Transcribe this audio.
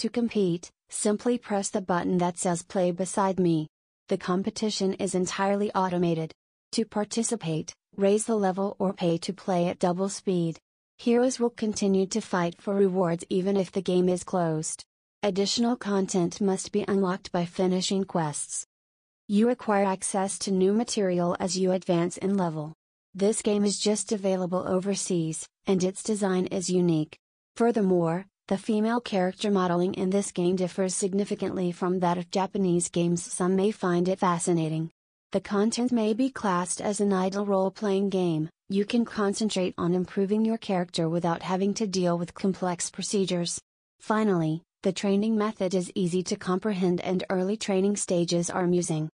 To compete, simply press the button that says play beside me. The competition is entirely automated. To participate, raise the level or pay to play at double speed. Heroes will continue to fight for rewards even if the game is closed. Additional content must be unlocked by finishing quests. You acquire access to new material as you advance in level. This game is just available overseas, and its design is unique. Furthermore, the female character modeling in this game differs significantly from that of Japanese games. Some may find it fascinating. The content may be classed as an idle role playing game, you can concentrate on improving your character without having to deal with complex procedures. Finally, the training method is easy to comprehend and early training stages are amusing.